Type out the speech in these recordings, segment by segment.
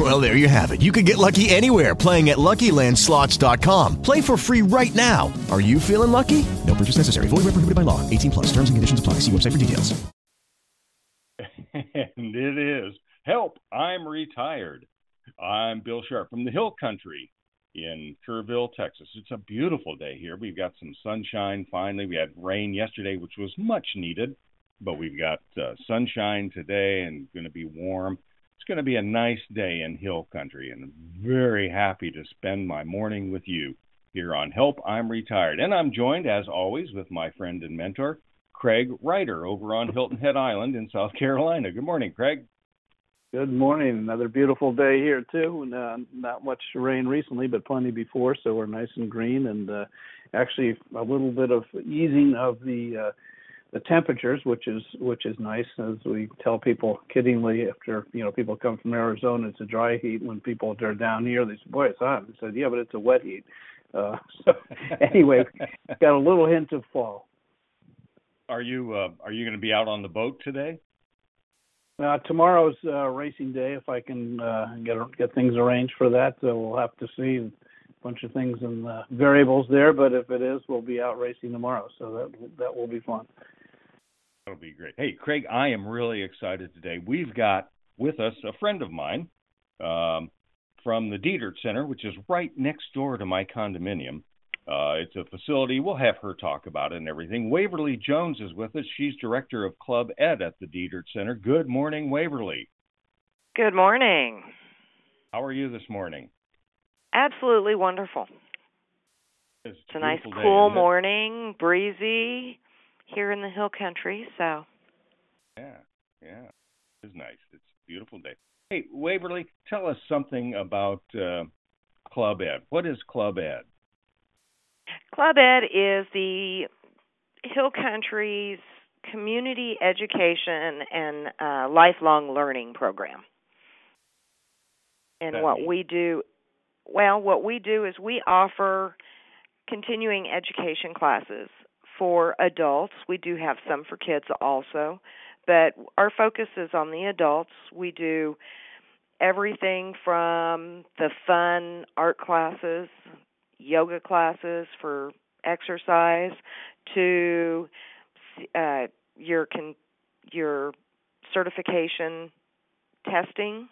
Well, there you have it. You can get lucky anywhere playing at LuckyLandSlots.com. Play for free right now. Are you feeling lucky? No purchase necessary. Void where prohibited by law. 18 plus. Terms and conditions apply. See website for details. and it is help. I'm retired. I'm Bill Sharp from the Hill Country in Kerrville, Texas. It's a beautiful day here. We've got some sunshine finally. We had rain yesterday, which was much needed, but we've got uh, sunshine today and going to be warm. Going to be a nice day in Hill Country, and I'm very happy to spend my morning with you here on Help I'm Retired. And I'm joined, as always, with my friend and mentor, Craig Ryder, over on Hilton Head Island in South Carolina. Good morning, Craig. Good morning. Another beautiful day here too. Uh, not much rain recently, but plenty before, so we're nice and green. And uh, actually, a little bit of easing of the uh, the temperatures, which is which is nice. As we tell people kiddingly, after you know people come from Arizona, it's a dry heat. When people are down here, they say, "Boy, it's hot." I said, "Yeah, but it's a wet heat." Uh, so anyway, got a little hint of fall. Are you uh, are you going to be out on the boat today? Uh, tomorrow's uh, racing day. If I can uh, get get things arranged for that, so we'll have to see a bunch of things and uh, variables there. But if it is, we'll be out racing tomorrow, so that that will be fun. That'll be great. Hey, Craig, I am really excited today. We've got with us a friend of mine um, from the Dietert Center, which is right next door to my condominium. Uh, it's a facility. We'll have her talk about it and everything. Waverly Jones is with us. She's director of Club Ed at the Dietert Center. Good morning, Waverly. Good morning. How are you this morning? Absolutely wonderful. It's, It's a nice, beautiful day, cool morning, breezy here in the hill country. So, Yeah, yeah, it's nice. It's a beautiful day. Hey, Waverly, tell us something about uh, Club Ed. What is Club Ed? Club Ed is the hill country's community education and uh, lifelong learning program. And what we do, well, what we do is we offer continuing education classes for adults. We do have some for kids also, but our focus is on the adults. We do everything from the fun art classes, yoga classes for exercise, to uh, your con- your certification testing,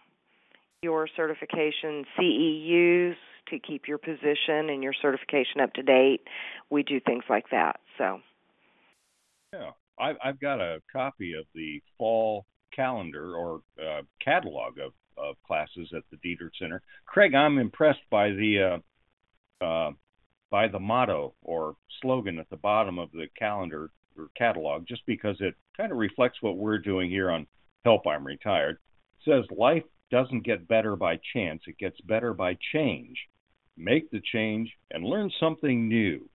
your certification CEUs to keep your position and your certification up to date. We do things like that. So, Yeah, I, I've got a copy of the fall calendar or uh, catalog of, of classes at the Dietert Center. Craig, I'm impressed by the uh, uh, by the motto or slogan at the bottom of the calendar or catalog, just because it kind of reflects what we're doing here on Help I'm Retired. It says life doesn't get better by chance; it gets better by change. Make the change and learn something new.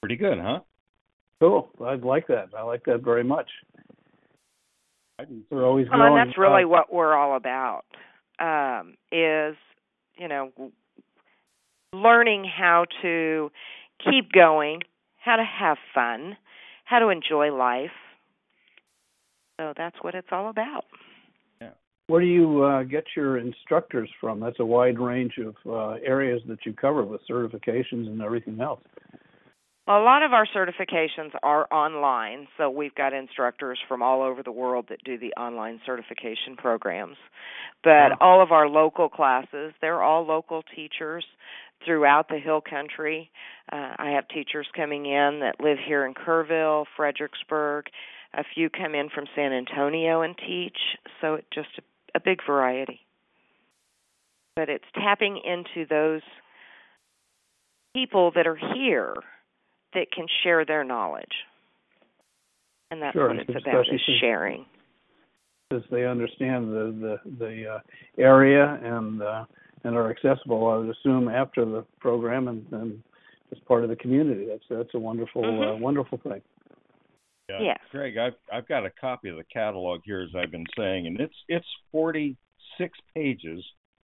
Pretty good, huh? Cool. I like that. I like that very much. I do. We're always well, growing. and that's really uh, what we're all about. Um, is you know learning how to keep going, how to have fun, how to enjoy life. So that's what it's all about. Yeah. Where do you uh, get your instructors from? That's a wide range of uh, areas that you cover with certifications and everything else. A lot of our certifications are online, so we've got instructors from all over the world that do the online certification programs. But Wow. all of our local classes, they're all local teachers throughout the Hill Country. Uh, I have teachers coming in that live here in Kerrville, Fredericksburg. A few come in from San Antonio and teach, so it just a, a big variety. But it's tapping into those people that are here that can share their knowledge. And that's Sure, what it's about is since, sharing. As they understand the the the uh, area and uh, and are accessible, I would assume after the program and, and as part of the community. That's that's a wonderful uh, Mhm. wonderful thing. Yeah, Yes. Craig, I've I've got a copy of the catalog here, as I've been saying, and it's it's 46 pages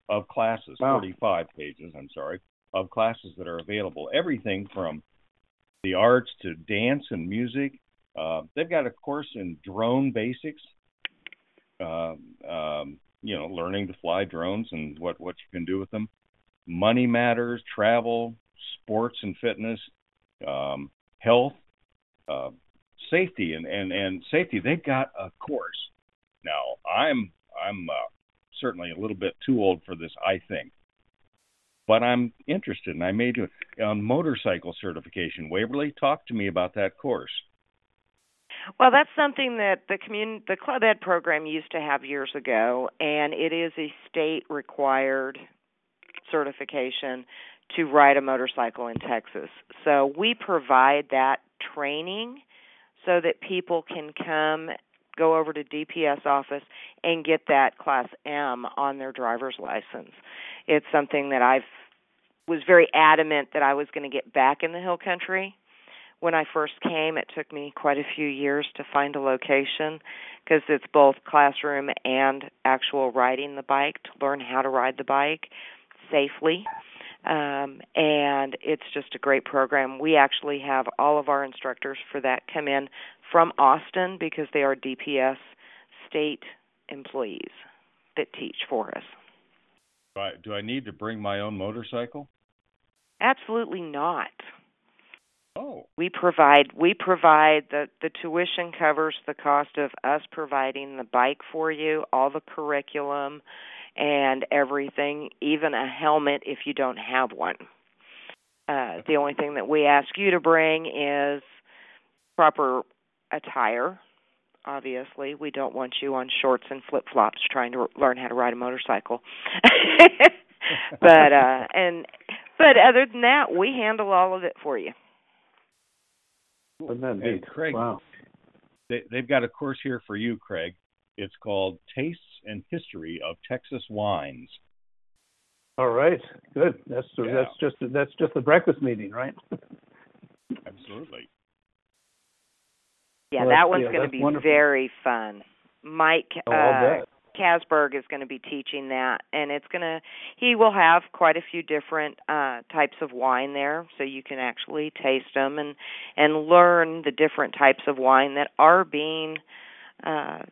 of classes, Wow. 45 pages, I'm sorry, of classes that are available. Everything from the arts to dance and music. Uh, they've got a course in drone basics. Uh, um, you know, learning to fly drones and what what you can do with them. Money matters, travel, sports and fitness, um, health. Uh, safety and, and, and safety they've got a course now i'm i'm uh, certainly a little bit too old for this i think but i'm interested and i may do it motorcycle certification waverly talk to me about that course Well, that's something that the commun the Club Ed program used to have years ago, and it is a state required certification to ride a motorcycle in Texas. So we provide that training so that people can come go over to DPS office and get that class M on their driver's license. It's something that I've was very adamant that I was going to get back in the hill country when I first came, it took me quite a few years to find a location because it's both classroom and actual riding the bike to learn how to ride the bike safely. Um, and it's just a great program. We actually have all of our instructors for that come in from Austin because they are DPS state employees that teach for us. Do I, do I need to bring my own motorcycle? Absolutely not. oh. We provide we provide the the tuition covers the cost of us providing the bike for you all the curriculum and everything even a helmet if you don't have one. Uh the only thing that we ask you to bring is proper attire obviously we don't want you on shorts and flip flops trying to learn how to ride a motorcycle but uh and but other than that we handle all of it for you Wouldn't that And neat? Craig, Wow. they, they've got a course here for you craig it's called tastes and history of texas wines All right. Good. That's Yeah. that's just that's just the breakfast meeting, right? absolutely Yeah, Well, that one's yeah, going to be wonderful. very fun. Mike Oh, uh. Casberg is going to be teaching that and it's going to he will have quite a few different uh types of wine there so you can actually taste them and and learn the different types of wine that are being uh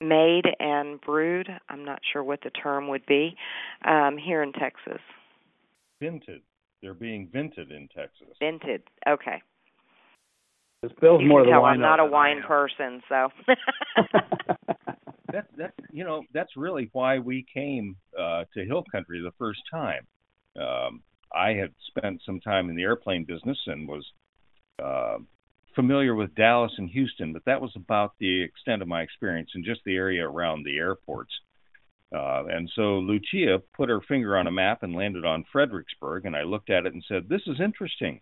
made and brewed. I'm not sure what the term would be um here in Texas. vinted they're being vinted in texas Vinted. Okay. This Bill's you more can the tell wine I'm not a wine person, so that that you know that's really why we came uh, to Hill Country the first time. Um, I had spent some time in the airplane business and was uh, familiar with Dallas and Houston, but that was about the extent of my experience in just the area around the airports. Uh, and so Lucia put her finger on a map and landed on Fredericksburg, and I looked at it and said, "This is interesting."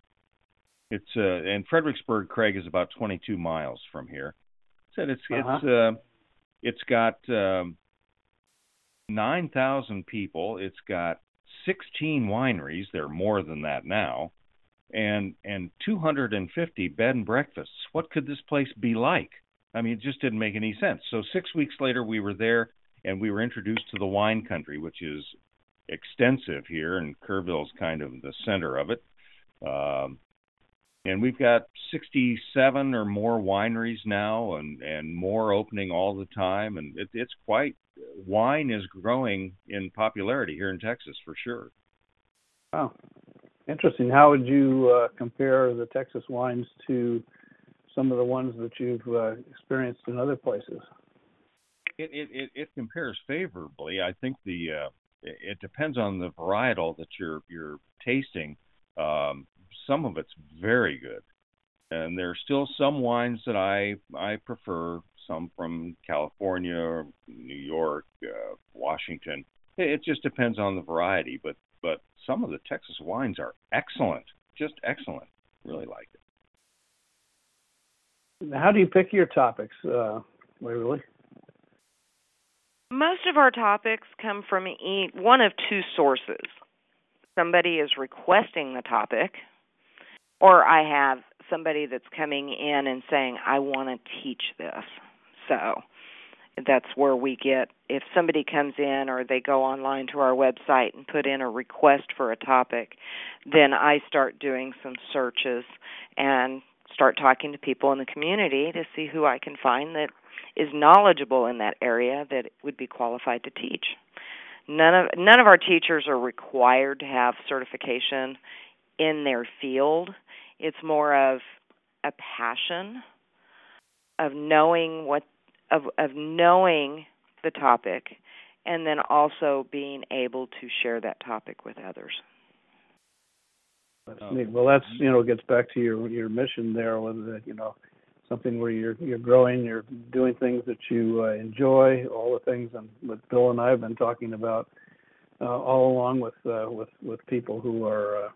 It's uh, and Fredericksburg, Craig, is about 22 miles from here. Said it's Uh-huh. it's uh, it's got um, 9,000 people. It's got 16 wineries. There are more than that now, and and 250 bed and breakfasts. What could this place be like? I mean, it just didn't make any sense. So six weeks later, we were there, and we were introduced to the wine country, which is extensive here, and Kerrville's kind of the center of it. Um, and we've got 67 or more wineries now, and and more opening all the time, and it, it's quite wine is growing in popularity here in Texas for sure. Wow. Interesting. How would you uh, compare the Texas wines to some of the ones that you've uh, experienced in other places? It it it, it compares favorably. I think the uh, it it depends on the varietal that you're you're tasting. Um, some of it's very good, and there are still some wines that I I prefer. Some from California, New York, uh, Washington. It, it just depends on the variety, but but some of the Texas wines are excellent, just excellent. Really like it. How do you pick your topics, uh, Waverly? Most of our topics come from e- one of two sources. Somebody is requesting the topic, or I have somebody that's coming in and saying, I want to teach this. So that's where we get if somebody comes in or they go online to our website and put in a request for a topic, then I start doing some searches and start talking to people in the community to see who I can find that is knowledgeable in that area that would be qualified to teach. None of none of our teachers are required to have certification in their field. It's more of a passion of knowing what of of knowing the topic and then also being able to share that topic with others. That's neat. Well, that's you know gets back to your your mission there with the, you know something where you're you're growing, you're doing things that you uh, enjoy, all the things and what Bill and I have been talking about uh, all along with uh, with with people who are uh,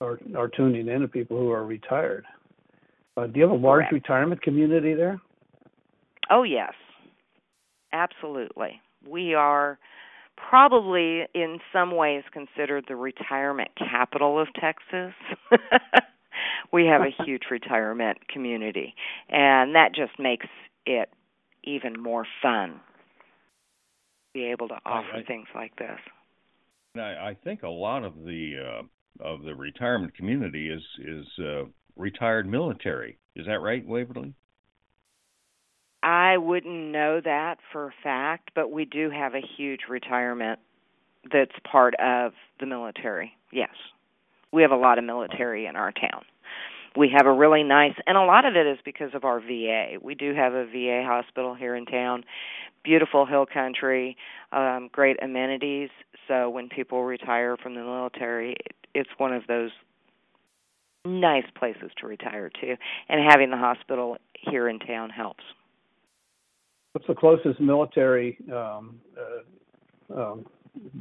are are tuning in to people who are retired. Uh, do you have a large Correct. retirement community there? Oh yes. Absolutely. We are probably in some ways considered the retirement capital of Texas. we have a huge retirement community and that just makes it even more fun to be able to offer I- things like this. And I, I think a lot of the uh, of the retirement community is is uh, retired military. Is that right, Waverly? I wouldn't know that for a fact, but we do have a huge retirement that's part of the military. Yes. We have a lot of military in our town. We have a really nice and a lot of it is because of our VA. We do have a VA hospital here in town. Beautiful hill country, um great amenities. So when people retire from the military, it, it's one of those nice places to retire to and having the hospital here in town helps. What's the closest military um, uh, um,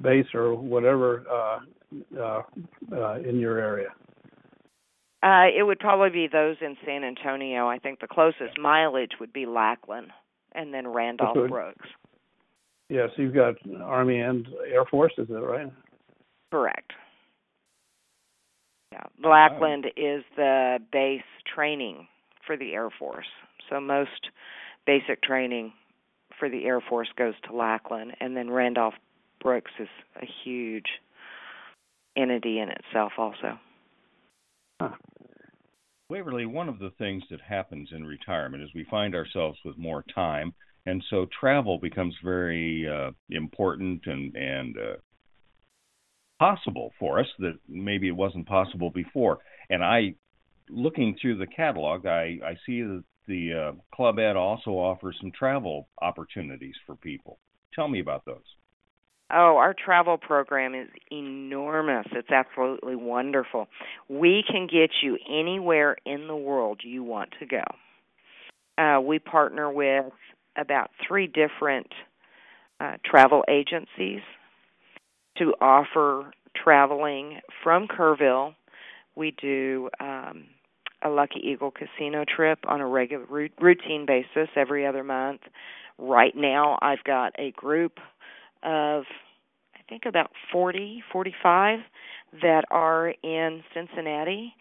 base or whatever uh, uh, uh, in your area? Uh, it would probably be those in San Antonio. I think the closest mileage would be Lackland, and then Randolph Brooks. Yeah, so you've got Army and Air Force, is that right? Correct. Yeah, Lackland is the base training for the Air Force. So most basic training for the Air Force goes to Lackland, and then Randolph Brooks is a huge entity in itself, also. Waverly, one of the things that happens in retirement is we find ourselves with more time, and so travel becomes very uh, important and and uh, possible for us that maybe it wasn't possible before. And I, looking through the catalog, I I see that the uh, Club Ed also offers some travel opportunities for people. Tell me about those. Oh, our travel program is enormous. It's absolutely wonderful. We can get you anywhere in the world you want to go. Uh, we partner with about three different uh, travel agencies to offer traveling from Kerrville. We do um, a Lucky Eagle casino trip on a regular rou- routine basis every other month. Right now, I've got a group of I think about 40, 45 that are in Cincinnati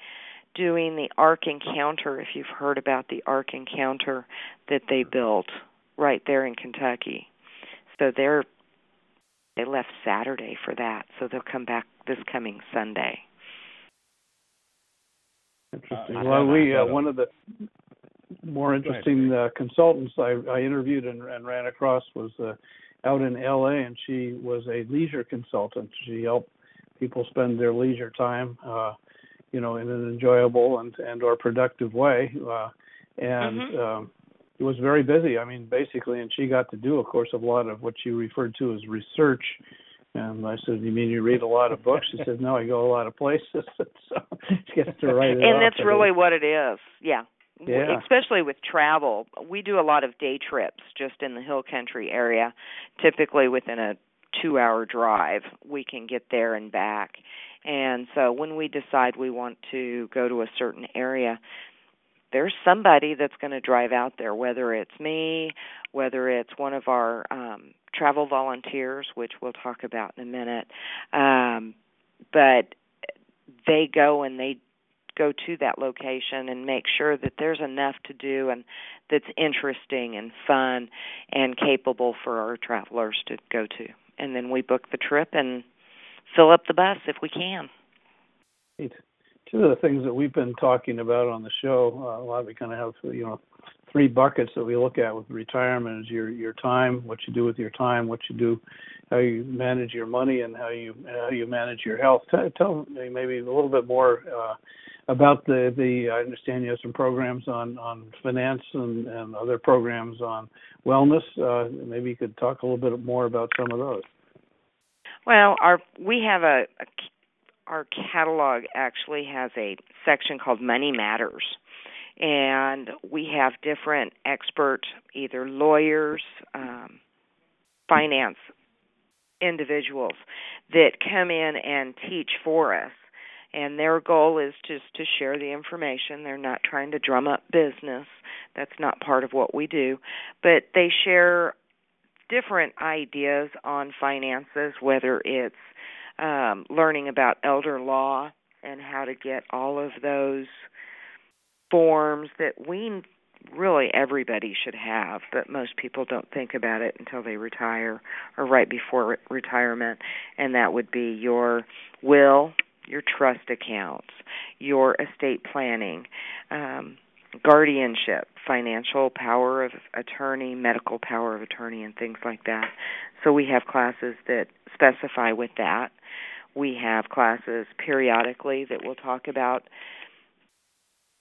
doing the Ark Encounter if you've heard about the Ark Encounter that they built right there in Kentucky. So they're they left Saturday for that, so they'll come back this coming Sunday. Interesting. Uh, well, we uh, one of the more interesting uh, consultants I, I interviewed and, and ran across was uh, out in L.A. and she was a leisure consultant. She helped people spend their leisure time, uh, you know, in an enjoyable and and or productive way. Uh, and Mhm. um, it was very busy. I mean, basically, and she got to do, of course, a lot of what you referred to as research. And I said, "You mean you read a lot of books?" She said, "No, I go a lot of places." so she gets to write it and that's really guess. what it is. Yeah. Yeah. Especially with travel, we do a lot of day trips just in the hill country area. Typically within a 2-hour drive, we can get there and back. And so when we decide we want to go to a certain area, there's somebody that's going to drive out there whether it's me, whether it's one of our um travel volunteers, which we'll talk about in a minute. Um but they go and they go to that location and make sure that there's enough to do and that's interesting and fun and capable for our travelers to go to. And then we book the trip and fill up the bus if we can. Two of the things that we've been talking about on the show, uh, a lot we kind of have, you know, three buckets that we look at with retirement is your your time, what you do with your time, what you do, how you manage your money, and how you how you manage your health. Tell, tell me maybe a little bit more uh, about the the. I understand you have some programs on on finance and and other programs on wellness. Uh, maybe you could talk a little bit more about some of those. Well, our we have a, a our catalog actually has a section called Money Matters. And we have different expert, either lawyers, um, finance individuals that come in and teach for us. And their goal is just to share the information. They're not trying to drum up business. That's not part of what we do. But they share different ideas on finances, whether it's um, learning about elder law and how to get all of those forms that we really everybody should have, but most people don't think about it until they retire or right before re- retirement. And that would be your will, your trust accounts, your estate planning, um, guardianship, financial power of attorney, medical power of attorney, and things like that. So we have classes that specify with that. We have classes periodically that will talk about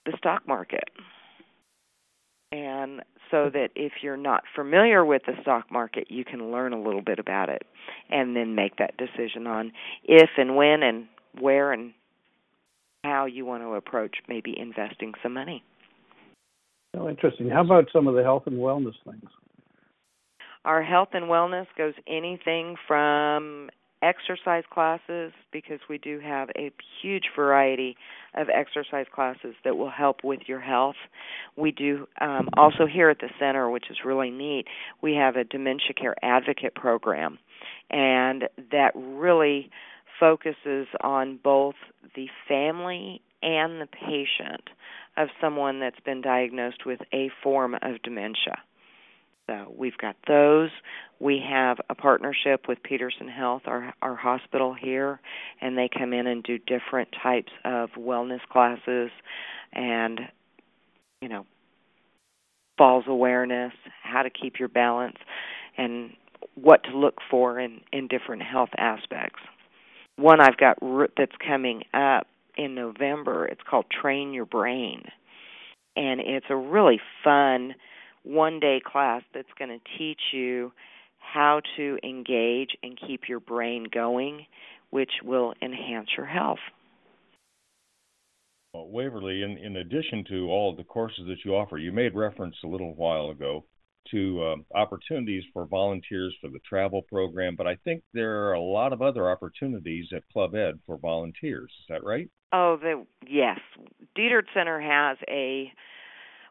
the stock market. And so that if you're not familiar with the stock market, you can learn a little bit about it and then make that decision on if and when and where and how you want to approach maybe investing some money. Oh, interesting. How about some of the health and wellness things? Our health and wellness goes anything from exercise classes because we do have a huge variety of exercise classes that will help with your health. We do um, also here at the center, which is really neat, we have a dementia care advocate program, and that really focuses on both the family and the patient of someone that's been diagnosed with a form of dementia. So we've got those. We have a partnership with Peterson Health, our our hospital here, and they come in and do different types of wellness classes and you know falls awareness, how to keep your balance and what to look for in in different health aspects. One I've got that's coming up in November. It's called Train Your Brain. And it's a really fun one day class that's going to teach you how to engage and keep your brain going, which will enhance your health. Well, Waverly, in, in addition to all of the courses that you offer, you made reference a little while ago to uh, opportunities for volunteers for the travel program, but I think there are a lot of other opportunities at Club Ed for volunteers. Is that right? Oh, the yes. Dietert Center has a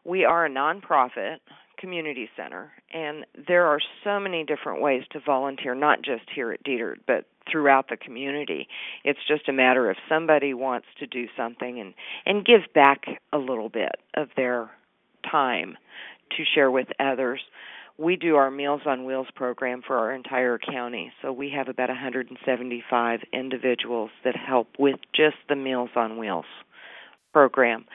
we are a nonprofit community center and there are so many different ways to volunteer not just here at Dietert but throughout the community. It's just a matter of somebody wants to do something and and give back a little bit of their time to share with others. We do our Meals on Wheels program for our entire county. So we have about 175 individuals that help with just the Meals on Wheels program.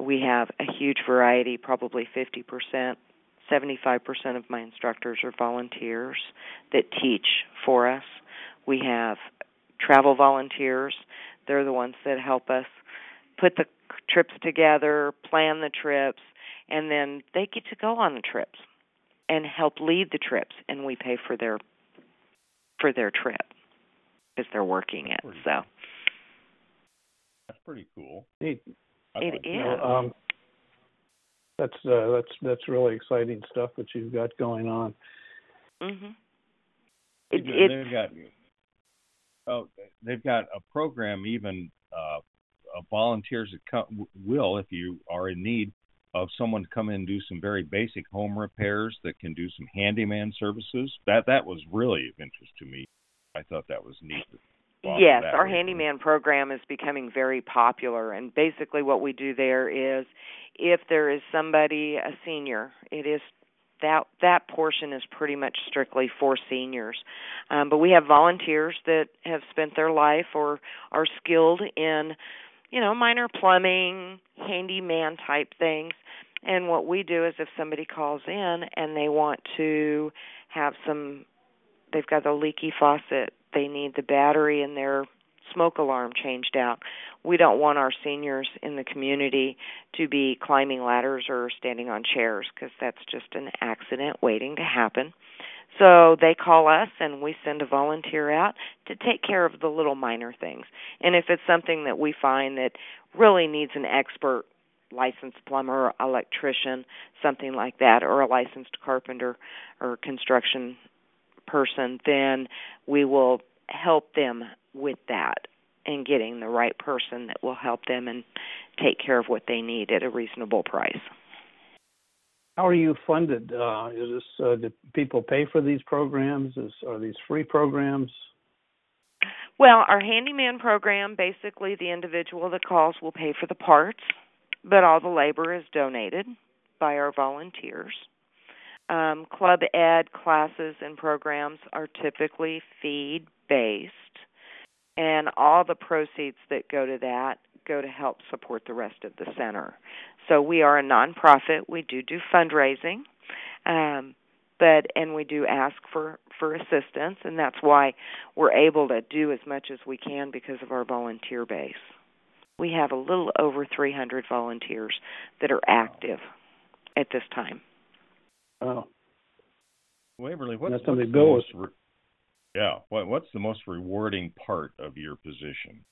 We have a huge variety, probably 50%, 75% of my instructors are volunteers that teach for us. We have travel volunteers. They're the ones that help us put the trips together, plan the trips, and then they get to go on the trips and help lead the trips and we pay for their for their trip because they're working it. So that's pretty cool. Neat. It is. You know, um, that's uh, that's that's really exciting stuff that you've got going on. Mhm. It, they've got oh they've got a program even uh, of volunteers that come, will if you are in need of someone to come in and do some very basic home repairs that can do some handyman services. That that was really of interest to me. I thought that was neat. Yes, our handyman program is becoming very popular, and basically what we do there is, if there is somebody a senior, it is that that portion is pretty much strictly for seniors. Um, but we have volunteers that have spent their life or are skilled in, you know, minor plumbing, handyman type things. And what we do is if somebody calls in and they want to have some they've got a leaky faucet, they need the battery in their smoke alarm changed out. We don't want our seniors in the community to be climbing ladders or standing on chairs because that's just an accident waiting to happen. So they call us and we send a volunteer out to take care of the little minor things. And if it's something that we find that really needs an expert licensed plumber, electrician, something like that, or a licensed carpenter or construction person, then we will help them with that and getting the right person that will help them and take care of what they need at a reasonable price. How are you funded? Uh, is this uh, do people pay for these programs? Is are these free programs? Well, our handyman program, basically the individual that calls will pay for the parts, but all the labor is donated by our volunteers. Um, club ed classes and programs are typically feed based, and all the proceeds that go to that go to help support the rest of the center. So we are a nonprofit. We do do fundraising, um, but and we do ask for for assistance, and that's why we're able to do as much as we can because of our volunteer base. We have a little over 300 volunteers that are active at this time. Oh. Waverly, what's, That's what's something the Bill most re- yeah, what what's the most rewarding part of your position?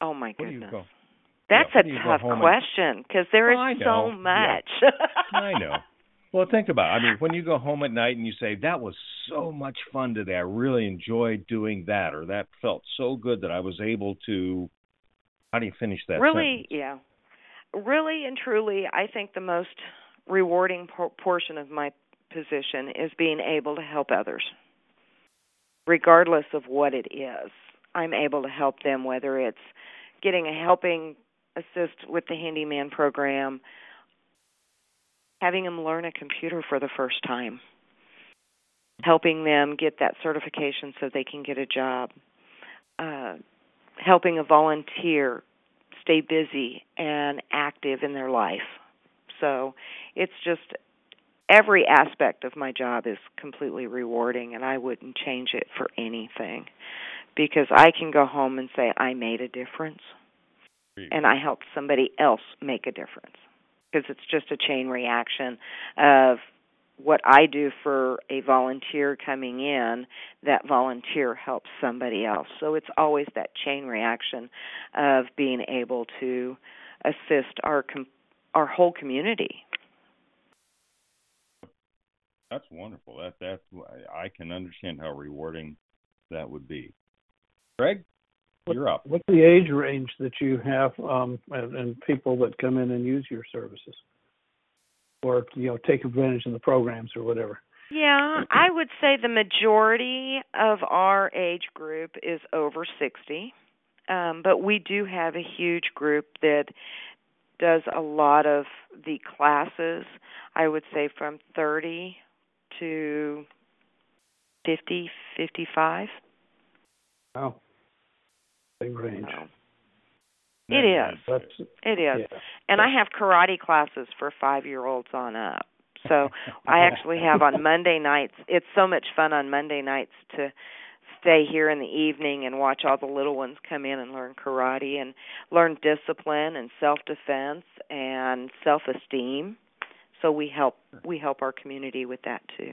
Oh my What do you goodness. go? That's yeah, a what do you go tough question because there is Well, so know. Yeah. much. I know. Well, think about. It. I mean, when you go home at night and you say that was so much fun today, I really enjoyed doing that, or that felt so good that I was able to. How do you finish that? really, sentence? yeah. Really and truly, I think the most rewarding por- portion of my position is being able to help others, regardless of what it is. I'm able to help them, whether it's getting a helping assist with the handyman program, having them learn a computer for the first time, helping them get that certification so they can get a job, uh, helping a volunteer stay busy and active in their life. So it's just every aspect of my job is completely rewarding, and I wouldn't change it for anything because I can go home and say, I made a difference and I helped somebody else make a difference because it's just a chain reaction of what I do for a volunteer coming in, that volunteer helps somebody else. So it's always that chain reaction of being able to assist our com- our whole community. That's wonderful. That that I can understand how rewarding that would be. Craig, you're up. What's the age range that you have um, and, and people that come in and use your services, or you know take advantage of the programs or whatever? Yeah, I would say the majority of our age group is over 60. Um, but we do have a huge group that does a lot of the classes. I would say from 30 to 50, 55. Oh, big range. So it is. That's It is. yeah. And I have karate classes for 5-year-olds on up. So I actually have on Monday nights. It's so much fun on Monday nights to stay here in the evening and watch all the little ones come in and learn karate and learn discipline and self-defense and self-esteem. So we help we help our community with that too.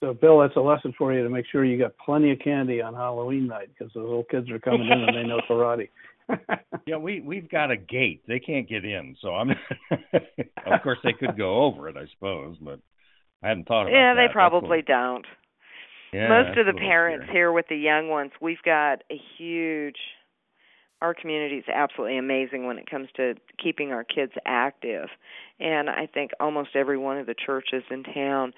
So, Bill, that's a lesson for you to make sure you got plenty of candy on Halloween night because those little kids are coming in and they know karate. Yeah, we we've got a gate. They can't get in, so I'm. of course, they could go over it, I suppose, but I hadn't thought about it. Yeah, that. they probably what- don't. yeah, Most of the parents scary. here with the young ones, we've got a huge our community is absolutely amazing when it comes to keeping our kids active. And I think almost every one of the churches in town,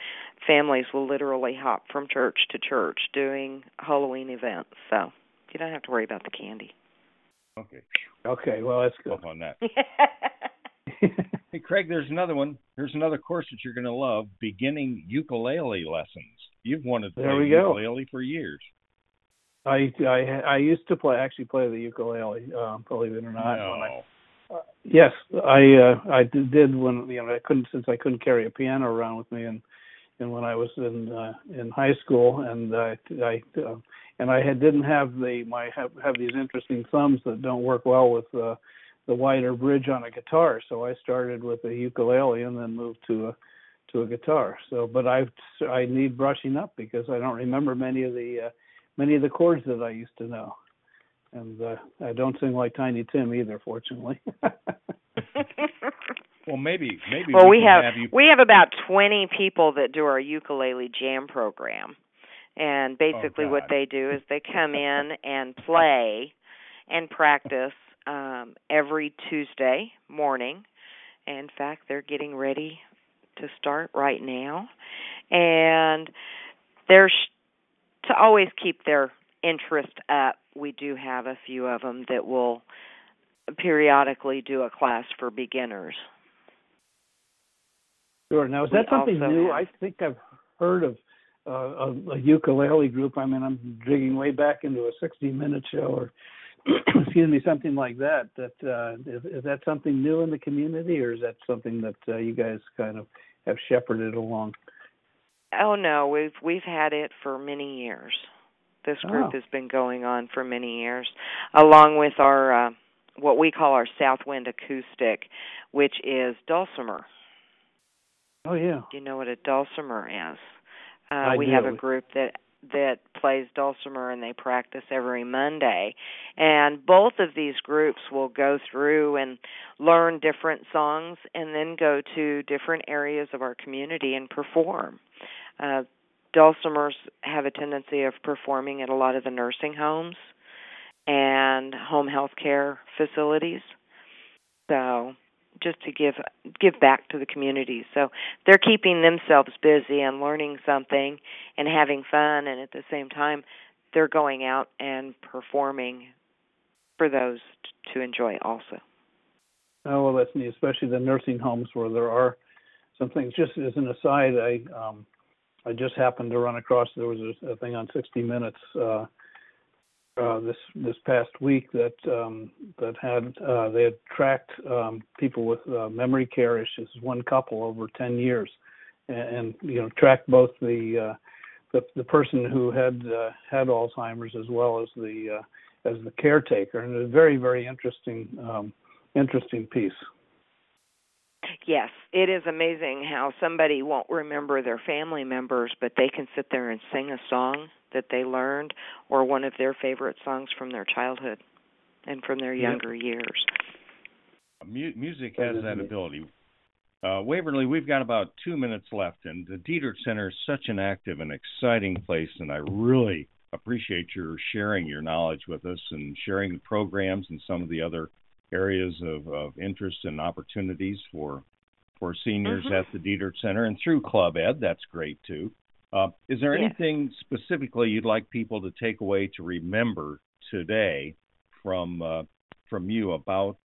families will literally hop from church to church doing Halloween events. So you don't have to worry about the candy. Okay. Okay, well that's good. Off on that. hey, Craig, there's another one. Here's another course that you're going to love: beginning ukulele lessons. You've wanted to There play we go. ukulele for years. I I I used to play actually play the ukulele, um, believe it or not. no. I, yes, I uh, I did did when you know I couldn't since I couldn't carry a piano around with me and and when I was in uh, in high school and I I uh, and I had didn't have the my have, have these interesting thumbs that don't work well with uh, the wider bridge on a guitar. So I started with a ukulele and then moved to a to a guitar. So, but I I need brushing up because I don't remember many of the uh, many of the chords that I used to know, and uh, I don't sing like Tiny Tim either, fortunately. Well, maybe maybe well, we can have, have you. we have about 20 people that do our ukulele jam program. And basically what they do is they come in and play and practice um every Tuesday morning. In fact, they're getting ready to start right now. And they're sh- to always keep their interest up. We do have a few of them that will periodically do a class for beginners. Sure. Now, is We that something new? have- I think I've heard of uh, a, a ukulele group. I mean, I'm digging way back into a 60 minute show or, excuse me, something like that. That uh, is, is that something new in the community, or is that something that uh, you guys kind of have shepherded along? Oh no, we've we've had it for many years. This group Oh. has been going on for many years, along with our uh, what we call our Southwind acoustic, which is dulcimer. Oh yeah. Do you know what a dulcimer is? Uh, I we have a group that that plays dulcimer and they practice every Monday. And both of these groups will go through and learn different songs and then go to different areas of our community and perform. Uh dulcimers have a tendency of performing at a lot of the nursing homes and home health care facilities. So just to give give back to the community. So they're keeping themselves busy and learning something and having fun and at the same time they're going out and performing for those t- to enjoy also. Oh well, that's neat, especially the nursing homes where there are some things. Just as an aside, I um, I just happened to run across there was a, a thing on 60 Minutes uh, uh, this this past week that um, that had uh, they had tracked um, people with uh, memory care issues, one couple over 10 years, and, and you know tracked both the uh, the, the person who had uh, had Alzheimer's as well as the as the caretaker, and a very very interesting um, interesting piece. Yes, it is amazing how somebody won't remember their family members, but they can sit there and sing a song that they learned or one of their favorite songs from their childhood and from their Yep. younger years. Mu- music has that ability. Uh, Waverly, we've got about two minutes left, and the Dietert Center is such an active and exciting place, and I really appreciate your sharing your knowledge with us and sharing the programs and some of the other areas of, of interest and opportunities for for seniors Mhm. at the Dietert Center and through Club Ed. That's great too. Uh, is there Yes. anything specifically you'd like people to take away to remember today from uh, from you about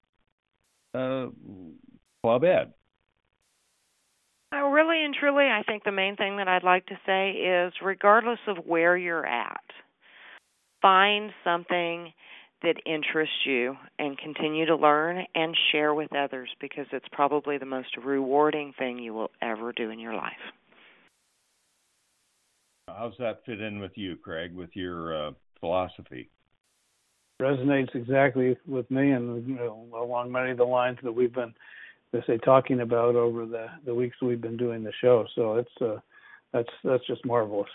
uh, Club Ed? Uh, really and truly, I think the main thing that I'd like to say is regardless of where you're at, find something that interests you and continue to learn and share with others because it's probably the most rewarding thing you will ever do in your life. How's that fit in with you, Craig, with your uh, philosophy? resonates exactly with me and you know, along many of the lines that we've been let's say talking about over the the weeks we've been doing the show so it's uh that's that's just marvelous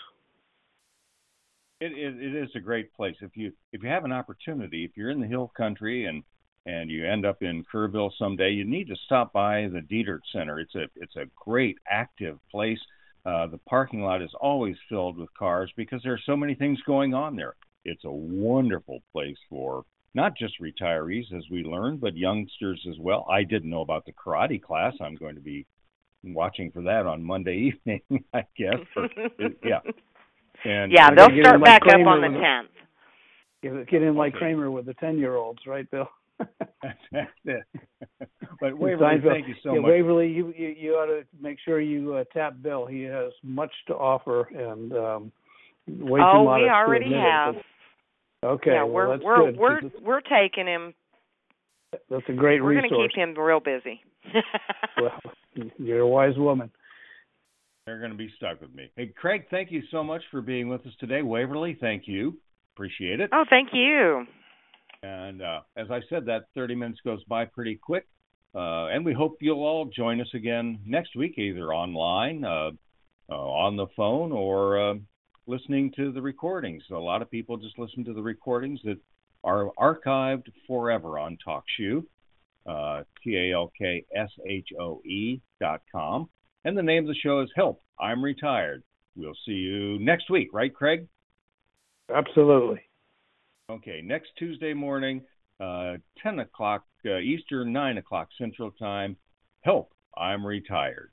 It, it, it is a great place. If you if you have an opportunity, if you're in the Hill Country and and you end up in Kerrville someday, you need to stop by the Dietert Center. It's a it's a great active place. Uh, the parking lot is always filled with cars because there are so many things going on there. It's a wonderful place for not just retirees, as we learned, but youngsters as well. I didn't know about the karate class. I'm going to be watching for that on Monday evening, I guess. Yeah. And yeah, they'll start in like back up on the 10th. Get, get in like Okay. Kramer with the ten-year-olds, right, Bill? But Waverly, thank you so yeah, much. Waverly, you, you you ought to make sure you uh, tap Bill. He has much to offer and um, way too oh, modest we to already it, have. but- Okay, yeah, well, we're that's we're good. we're 'cause we're taking him. That's a great resource. We're going to keep him real busy. Well, you're a wise woman. They're going to be stuck with me. Hey, Craig, thank you so much for being with us today. Waverly, thank you. Appreciate it. oh, thank you. And uh, as I said, that 30 minutes goes by pretty quick. Uh, and we hope you'll all join us again next week, either online, uh, uh, on the phone, or uh, listening to the recordings. A lot of people just listen to the recordings that are archived forever on TalkShoe, uh, T A L K S H O E dot com. And the name of the show is Help, I'm Retired. We'll see you next week, right, Craig? Absolutely. Okay, next Tuesday morning, uh, 10 o'clock uh, Eastern, 9 o'clock Central Time. Help, I'm retired.